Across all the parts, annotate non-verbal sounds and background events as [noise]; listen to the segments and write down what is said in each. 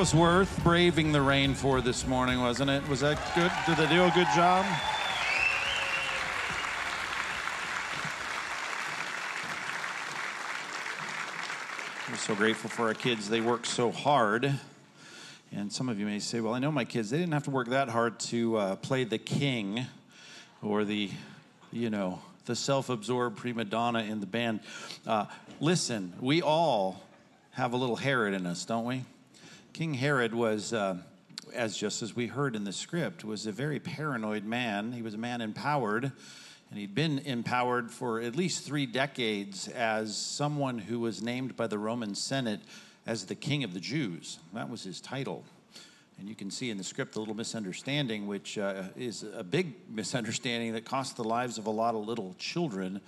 was worth braving the rain for this morning, wasn't it? Was that good? Did they do a good job? We're so grateful for our kids. They work so hard. And some of you may say, well, I know my kids, they didn't have to work that hard to uh, play the king or the, you know, the self absorbed prima donna in the band. Uh, listen, we all have a little Herod in us, don't we? King Herod was, uh, as just as we heard in the script, was a very paranoid man. He was a man empowered and he'd been empowered for at least three decades as someone who was named by the Roman Senate as the King of the Jews. That was his title. And you can see in the script a little misunderstanding, which uh, is a big [laughs] misunderstanding that cost the lives of a lot of little children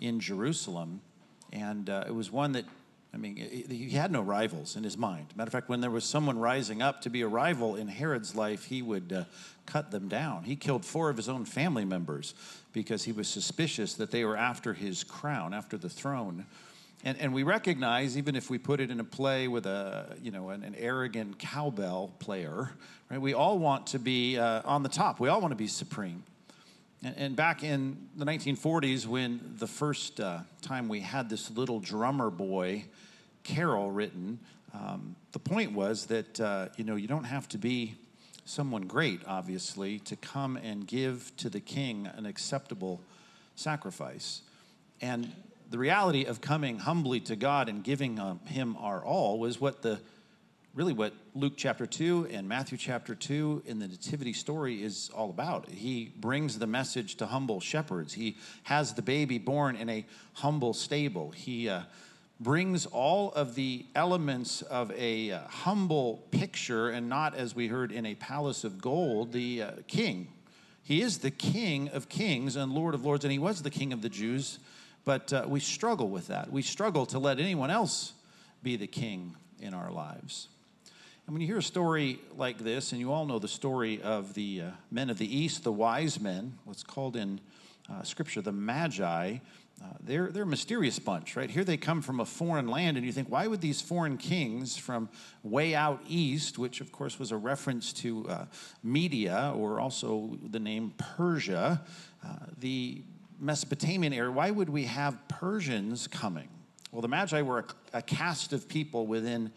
in Jerusalem. And uh, it was one that, I mean, he had no rivals in his mind. Matter of fact, when there was someone rising up to be a rival in Herod's life, he would uh, cut them down. He killed four of his own family members because he was suspicious that they were after his crown, after the throne. And, and we recognize, even if we put it in a play with a, you know, an, an arrogant cowbell player, right, we all want to be uh, on the top. We all want to be supreme. And, back in the 1940s, when the first uh, time we had this little drummer boy carol written, um, the point was that, uh, you know, you don't have to be someone great, obviously, to come and give to the king an acceptable sacrifice. And the reality of coming humbly to God and giving uh, him our all was what the really what Luke chapter 2 and Matthew chapter 2 in the nativity story is all about. He brings the message to humble shepherds. He has the baby born in a humble stable. He uh, brings all of the elements of a uh, humble picture and not, as we heard, in a palace of gold, the uh, king. He is the king of kings and lord of lords, and he was the king of the Jews, but uh, we struggle with that. We struggle to let anyone else be the king in our lives. And when you hear a story like this, and you all know the story of the uh, men of the East, the wise men, what's called in uh, Scripture the Magi, uh, they're, they're a mysterious bunch, right? Here they come from a foreign land, and you think, why would these foreign kings from way out east, which of course was a reference to uh, Media or also the name Persia, uh, the Mesopotamian area, why would we have Persians coming? Well, the Magi were a, a caste of people within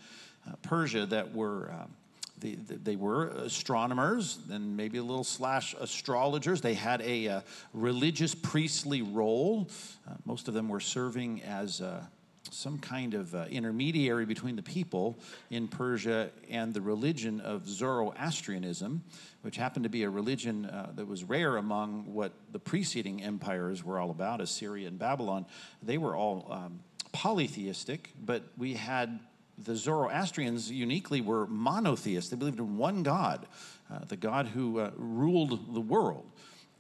Persia that were. Um, they, they were astronomers and maybe a little slash astrologers. They had a uh, religious priestly role. Uh, most of them were serving as uh, some kind of uh, intermediary between the people in Persia and the religion of Zoroastrianism, which happened to be a religion uh, that was rare among what the preceding empires were all about, Assyria and Babylon. They were all um, polytheistic, but we had the Zoroastrians uniquely were monotheists. They believed in one God, uh, the God who uh, ruled the world.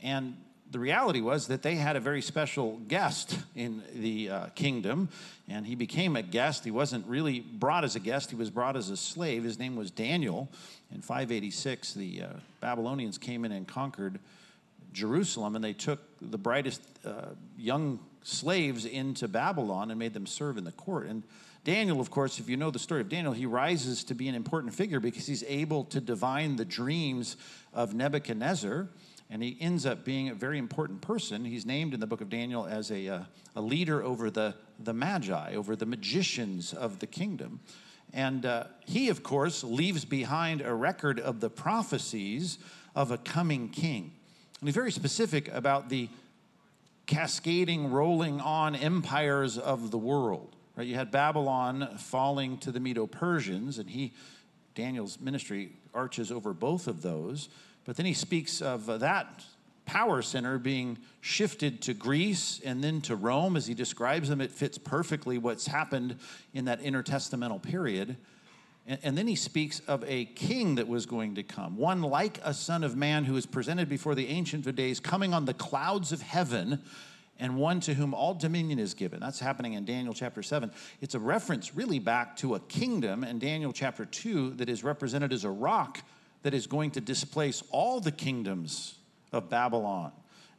And the reality was that they had a very special guest in the uh, kingdom, and he became a guest. He wasn't really brought as a guest, he was brought as a slave. His name was Daniel. In 586, the uh, Babylonians came in and conquered Jerusalem, and they took the brightest uh, young slaves into Babylon and made them serve in the court. And Daniel, of course, if you know the story of Daniel, he rises to be an important figure because he's able to divine the dreams of Nebuchadnezzar, and he ends up being a very important person. He's named in the book of Daniel as a, uh, a leader over the, the magi, over the magicians of the kingdom. And uh, he, of course, leaves behind a record of the prophecies of a coming king. And he's very specific about the cascading, rolling on empires of the world. Right? You had Babylon falling to the Medo Persians, and he, Daniel's ministry arches over both of those. But then he speaks of uh, that power center being shifted to Greece and then to Rome. As he describes them, it fits perfectly what's happened in that intertestamental period. And, and then he speaks of a king that was going to come, one like a son of man who is presented before the Ancient of Days, coming on the clouds of heaven and one to whom all dominion is given. That's happening in Daniel chapter 7. It's a reference really back to a kingdom in Daniel chapter 2 that is represented as a rock that is going to displace all the kingdoms of Babylon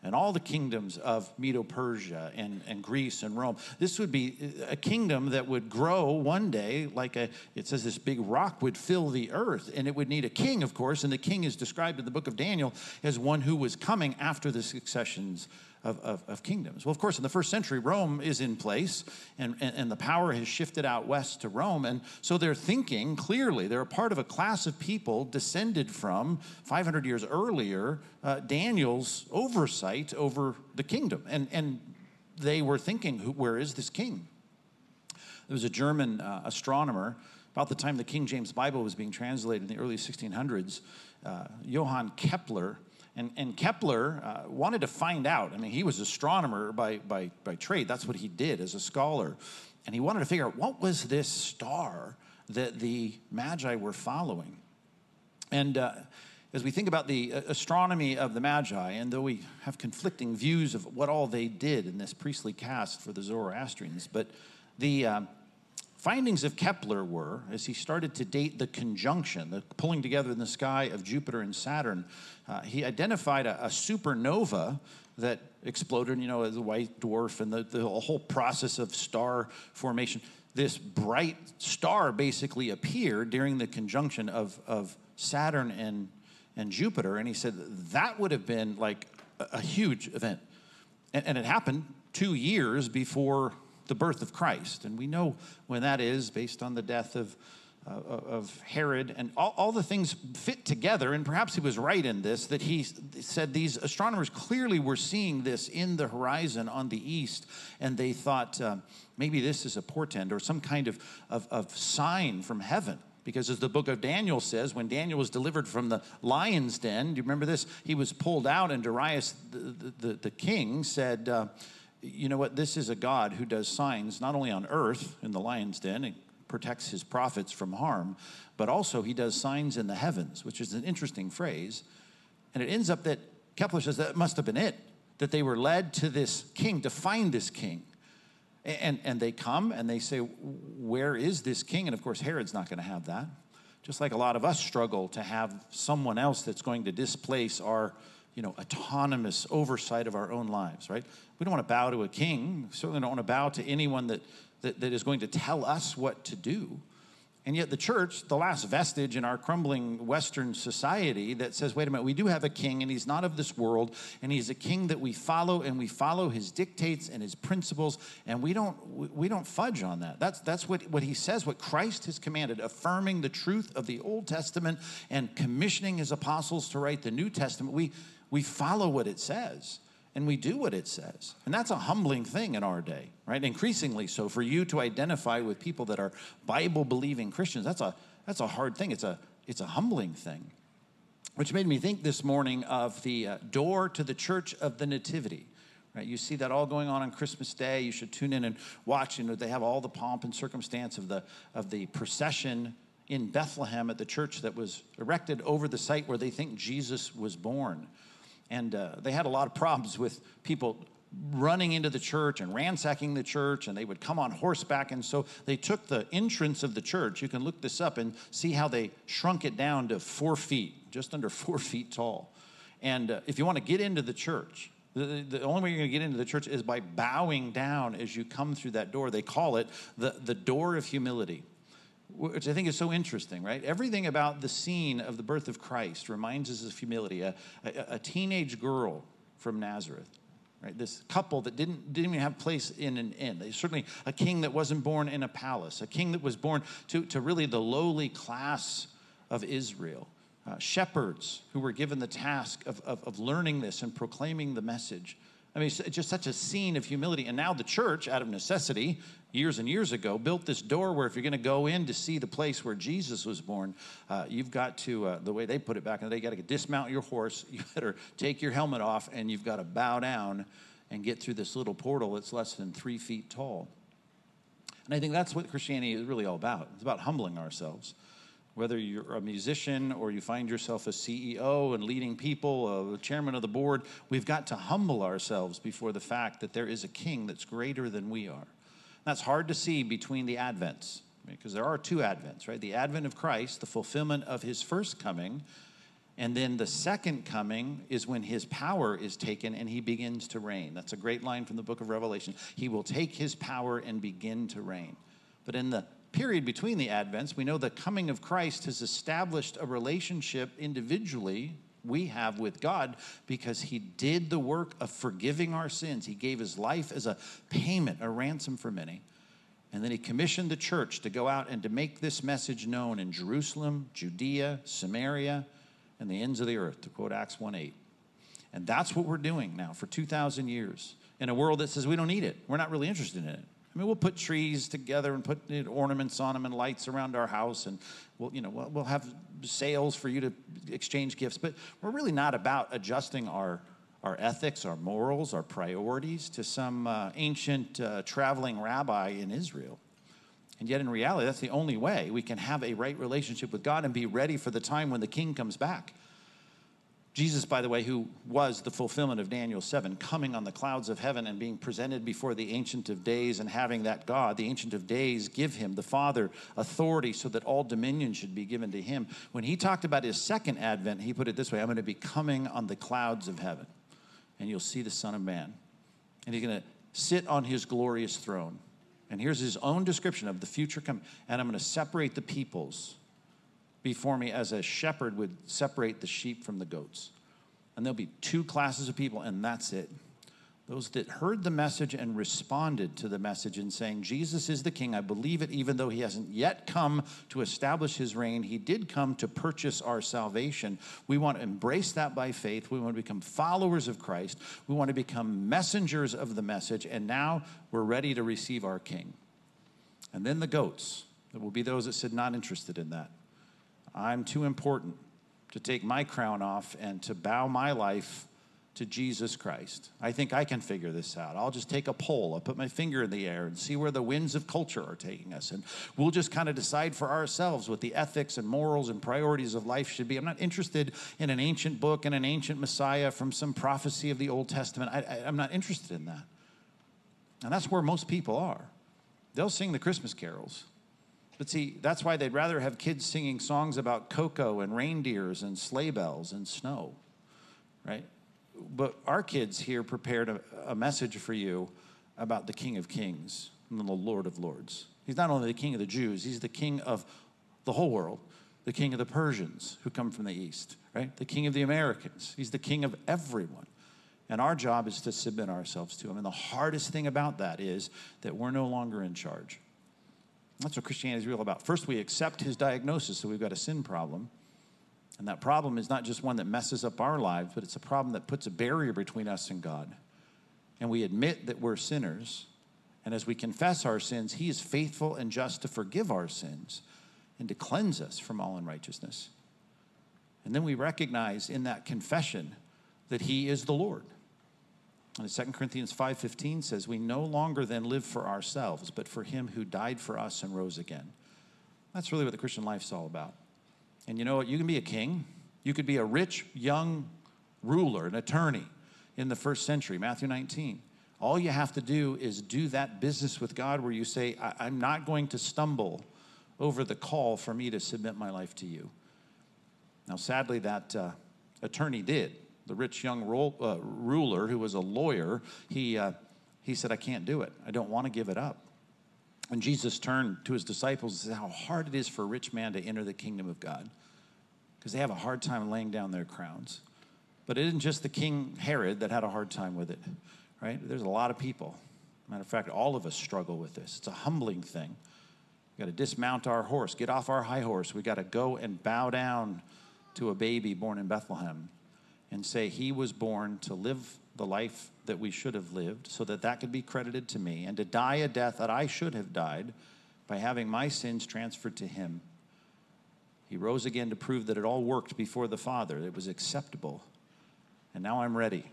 and all the kingdoms of Medo Persia and, and Greece and Rome. This would be a kingdom that would grow one day, like a, it says this big rock would fill the earth, and it would need a king, of course. And the king is described in the book of Daniel as one who was coming after the successions of, of, of, kingdoms. Well, of course, in the first century, Rome is in place, and, and, and, the power has shifted out west to Rome. And so they're thinking clearly, they're a part of a class of people descended from 500 years earlier, uh, Daniel's oversight over the kingdom. And, and they were thinking, where is this king? There was a German uh, astronomer about the time the King James Bible was being translated in the early 1600s, uh, Johann Kepler and, and Kepler uh, wanted to find out. I mean, he was an astronomer by, by, by trade, that's what he did as a scholar. And he wanted to figure out what was this star that the Magi were following. And uh, as we think about the uh, astronomy of the Magi, and though we have conflicting views of what all they did in this priestly caste for the Zoroastrians, but the uh, findings of Kepler were, as he started to date the conjunction, the pulling together in the sky of Jupiter and Saturn, uh, he identified a, a, supernova that exploded, you know, as a white dwarf and the, the whole process of star formation. This bright star basically appeared during the conjunction of, of Saturn and, and Jupiter. And he said that would have been like a, a huge event. And, and it happened two years before the birth of Christ. And we know when that is based on the death of uh, of Herod, and all, all, the things fit together. And perhaps he was right in this that he said these astronomers clearly were seeing this in the horizon on the east, and they thought uh, maybe this is a portend or some kind of, of, of sign from heaven. Because as the book of Daniel says, when Daniel was delivered from the lion's den, do you remember this? He was pulled out, and Darius, the, the, the king, said, uh, You know what? This is a God who does signs not only on earth in the lion's den, it protects his prophets from harm, but also he does signs in the heavens, which is an interesting phrase. And it ends up that Kepler says that must have been it, that they were led to this king, to find this king. And, and they come and they say, Where is this king? And of course, Herod's not going to have that. Just like a lot of us struggle to have someone else that's going to displace our you know, autonomous oversight of our own lives, right? We don't want to bow to a king. We certainly don't want to bow to anyone that that, that is going to tell us what to do. And yet, the church, the last vestige in our crumbling Western society that says, wait a minute, we do have a king and he's not of this world, and he's a king that we follow and we follow his dictates and his principles, and we don't, we don't fudge on that. That's, that's what, what he says, what Christ has commanded, affirming the truth of the Old Testament and commissioning his apostles to write the New Testament. We, we follow what it says and we do what it says. And that's a humbling thing in our day, right? Increasingly so for you to identify with people that are Bible believing Christians. That's a that's a hard thing. It's a it's a humbling thing. Which made me think this morning of the uh, door to the Church of the Nativity. Right? You see that all going on on Christmas Day. You should tune in and watch. You know, they have all the pomp and circumstance of the of the procession in Bethlehem at the church that was erected over the site where they think Jesus was born. And uh, they had a lot of problems with people running into the church and ransacking the church, and they would come on horseback. And so they took the entrance of the church. You can look this up and see how they shrunk it down to four feet, just under [laughs] four feet tall. And uh, if you want to get into the church, the, the only way you're going to get into the church is by bowing down as you come through that door. They call it the, the door of humility which I think is so interesting, right? Everything about the scene of the birth of Christ reminds us of humility. A, a, a, teenage girl from Nazareth, right? This couple that didn't, didn't even have place in an inn. They, certainly a king that wasn't born in a palace, a king that was born to, to really the lowly class of Israel. Uh, shepherds who were given the task of, of, of learning this and proclaiming the message. I mean, it's just such a scene of humility. And now the church, out of necessity, years and years ago, built this door where if you're going to go in to see the place where Jesus was born, uh, you've got to, uh, the way they put it back in the day, you got to dismount your horse, [laughs] you better take your helmet off, and you've got to bow down and get through this little portal that's less than three feet tall. And I think that's what Christianity is really all about. It's about humbling ourselves whether you're a musician or you find yourself a CEO and leading people, a chairman of the board, we've got to humble ourselves before the fact that there is a king that's greater than we are. That's hard to see between the advents, because there are two advents, right? The advent of Christ, the fulfillment of his first coming, And then the second coming is when his power is taken and he begins to reign. That's a great line from the book of Revelation. He will take his power and begin to reign. But in the period between the advents, we know the coming of Christ has established a relationship individually we have with God because he did the work of forgiving our sins. He gave his life as a payment, a ransom for many. And then he commissioned the church to go out and to make this message known in Jerusalem, Judea, Samaria, and the ends of the earth, to quote Acts 1 8. And that's what we're doing now for 2,000 years in a world that says we don't need it. We're not really interested in it. I mean, we'll put trees together and put ornaments on them and lights around our house, and we'll, you know, we'll have sales for you to exchange gifts. But we're really not about adjusting our our ethics, our morals, our priorities to some uh, ancient uh, traveling rabbi in Israel. And yet, in reality, that's the only way we can have a right relationship with God and be ready for the time when the king comes back. Jesus, by the way, who was the fulfillment of Daniel 7, coming on the clouds of heaven and being presented before the Ancient of Days and having that God, the Ancient of Days, give him, the Father, authority so that all dominion should be given to him. When he talked about his second advent, he put it this way I'm going to be coming on the clouds of heaven, and you'll see the Son of Man. And he's going to sit on his glorious throne. And here's his own description of the future coming. And I'm going to separate the peoples before me as a shepherd would separate the sheep from the goats. And there'll be two classes of people, and that's it. Those that heard the message and responded to the message in saying, Jesus is the king. I believe it, even though he hasn't yet come to establish his reign. He did come to purchase our salvation. We want to embrace that by faith. We want to become followers of Christ. We want to become messengers of the message. And now we're ready to receive our king. And then the goats. There will be those that said, not interested in that. I'm too important to take my crown off and to bow my life to Jesus Christ. I think I can figure this out. I'll just take a poll. I'll put my finger in the air and see where the winds of culture are taking us. And we'll just kind of decide for ourselves what the ethics and morals and priorities of life should be. I'm not interested in an ancient book and an ancient Messiah from some prophecy of the Old Testament. I, I'm not interested in that. And that's where most people are. They'll sing the Christmas carols. But see, that's why they'd rather have kids singing songs about cocoa and reindeers and sleigh bells and snow, right? But our kids here prepared a, a message for you about the King of Kings and the Lord of Lords. He's not only the King of the Jews, he's the King of the whole world, the King of the Persians who come from the East, right? The King of the Americans. He's the King of everyone. And our job is to submit ourselves to him. And the hardest thing about that is that we're no longer in charge. That's what Christianity is real about. First, we accept his diagnosis that we've got a sin problem. And that problem is not just one that messes up our lives, but it's a problem that puts a barrier between us and God. And we admit that we're sinners. And as we confess our sins, he is faithful and just to forgive our sins and to cleanse us from all unrighteousness. And then we recognize in that confession that he is the Lord. And 2 Corinthians 5:15 says, "We no longer then live for ourselves, but for him who died for us and rose again." That's really what the Christian life's all about. And you know what? You can be a king. You could be a rich young ruler, an attorney in the first century, Matthew 19. All you have to do is do that business with God where you say, I- am not going to stumble over the call for me to submit my life to you. Now, sadly, that uh, attorney did the rich young uh, ruler who was a lawyer, he, uh, he said, I can't do it. I don't want to give it up. And Jesus turned to his disciples and said, How hard it is for a rich man to enter the kingdom of God because they have a hard time laying down their crowns. But it isn't just the King Herod that had a hard time with it, right? There's a lot of people. Matter of fact, all of us struggle with this. It's a humbling thing. We got to dismount our horse, get off our high horse. We got to go and bow down to a baby born in Bethlehem and say he was born to live the life that we should have lived so that that could be credited to me and to die a death that I should have died by having my sins transferred to him. He rose again to prove that it all worked before the Father, it was acceptable. And now I'm ready.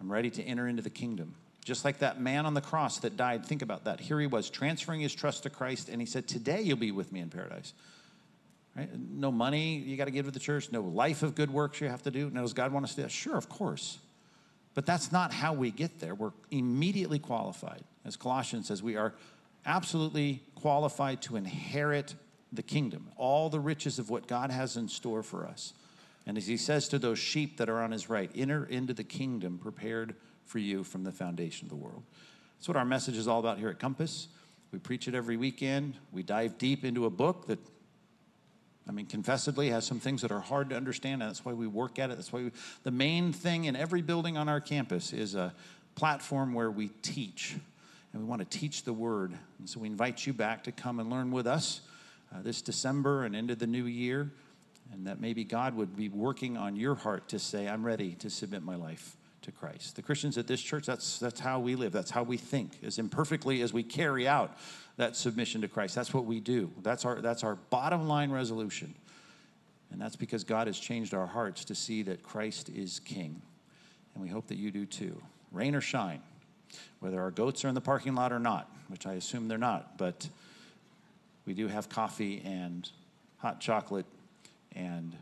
I'm ready to enter into the kingdom. Just like that man on the cross that died, think about that. Here he was transferring his trust to Christ, and he said, Today you'll be with me in paradise. Right? No money you got to give to the church, no life of good works you have to do. Now, does God want us to do that? Sure, of course. But that's not how we get there. We're immediately qualified. As Colossians says, we are absolutely qualified to inherit the kingdom, all the riches of what God has in store for us. And as he says to those sheep that are on his right, enter into the kingdom prepared for you from the foundation of the world. That's what our message is all about here at Compass. We preach it every weekend. We dive deep into a book that, I mean, confessedly has some things that are hard to understand, and that's why we work at it. That's why we, the main thing in every building on our campus is a platform where we teach, and we want to teach the word. And so we invite you back to come and learn with us uh, this December and into the new year, and that maybe God would be working on your heart to say, I'm ready to submit my life to Christ. The Christians at this church, that's, that's how we live. That's how we think, as imperfectly as we carry out that submission to Christ. That's what we do. That's our, that's our bottom line resolution. And that's because God has changed our hearts to see that Christ is King. And we hope that you do too. Rain or shine, whether our goats are in the parking lot or not, which I assume they're not, but we do have coffee and hot chocolate and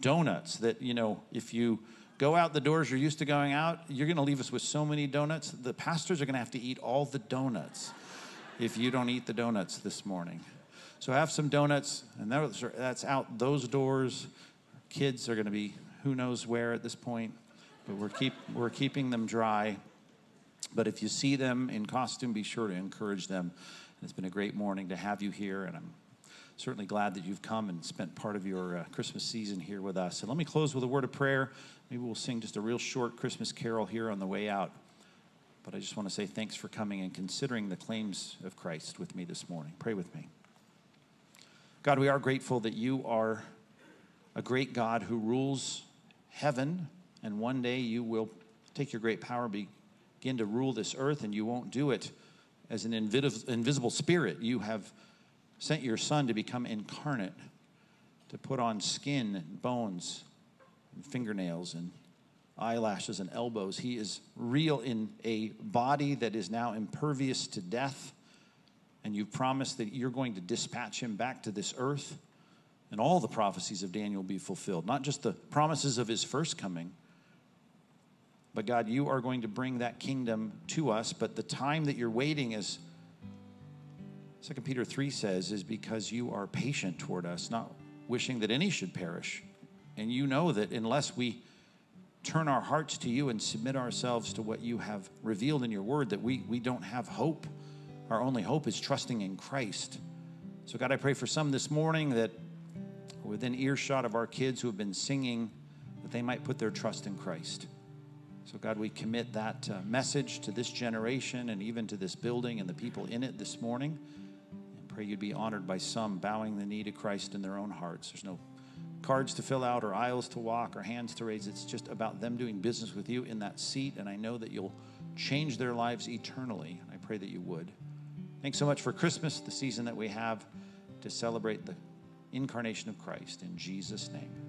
donuts that, you know, if you go out the doors you're used to going out, you're going to leave us with so many donuts. The pastors are going to have to eat all the donuts if you don't eat the donuts this morning. So have some donuts, and that's out those doors. Kids are going to be who knows where at this point, but we're, keep, we're keeping them dry. But if you see them in costume, be sure to encourage them. It's been a great morning to have you here, and I'm certainly glad that you've come and spent part of your uh, Christmas season here with us. And let me close with a word of prayer. Maybe we'll sing just a real short Christmas carol here on the way out. But I just want to say thanks for coming and considering the claims of Christ with me this morning. Pray with me. God, we are grateful that you are a great God who rules heaven, and one day you will take your great power, begin to rule this earth, and you won't do it as an invisible spirit. You have sent your Son to become incarnate, to put on skin and bones and fingernails and eyelashes and elbows. He is real in a body that is now impervious to death. And you've promised that you're going to dispatch him back to this earth. And all the prophecies of Daniel will be fulfilled, not just the promises of his first coming. But God, you are going to bring that kingdom to us. But the time that you're waiting, as 2 Peter 3 says, is because you are patient toward us, not wishing that any should perish, and you know that unless we turn our hearts to you and submit ourselves to what you have revealed in your word, that we, we don't have hope. Our only hope is trusting in Christ. So, God, I pray for some this morning that within earshot of our kids who have been singing, that they might put their trust in Christ. So, God, we commit that uh, message to this generation and even to this building and the people in it this morning. Pray you'd be honored by some bowing the knee to Christ in their own hearts. There's no cards to fill out or aisles to walk or hands to raise. It's just about them doing business with you in that seat. And I know that you'll change their lives eternally. I pray that you would. Thanks so much for Christmas, the season that we have to celebrate the incarnation of Christ. In Jesus' name.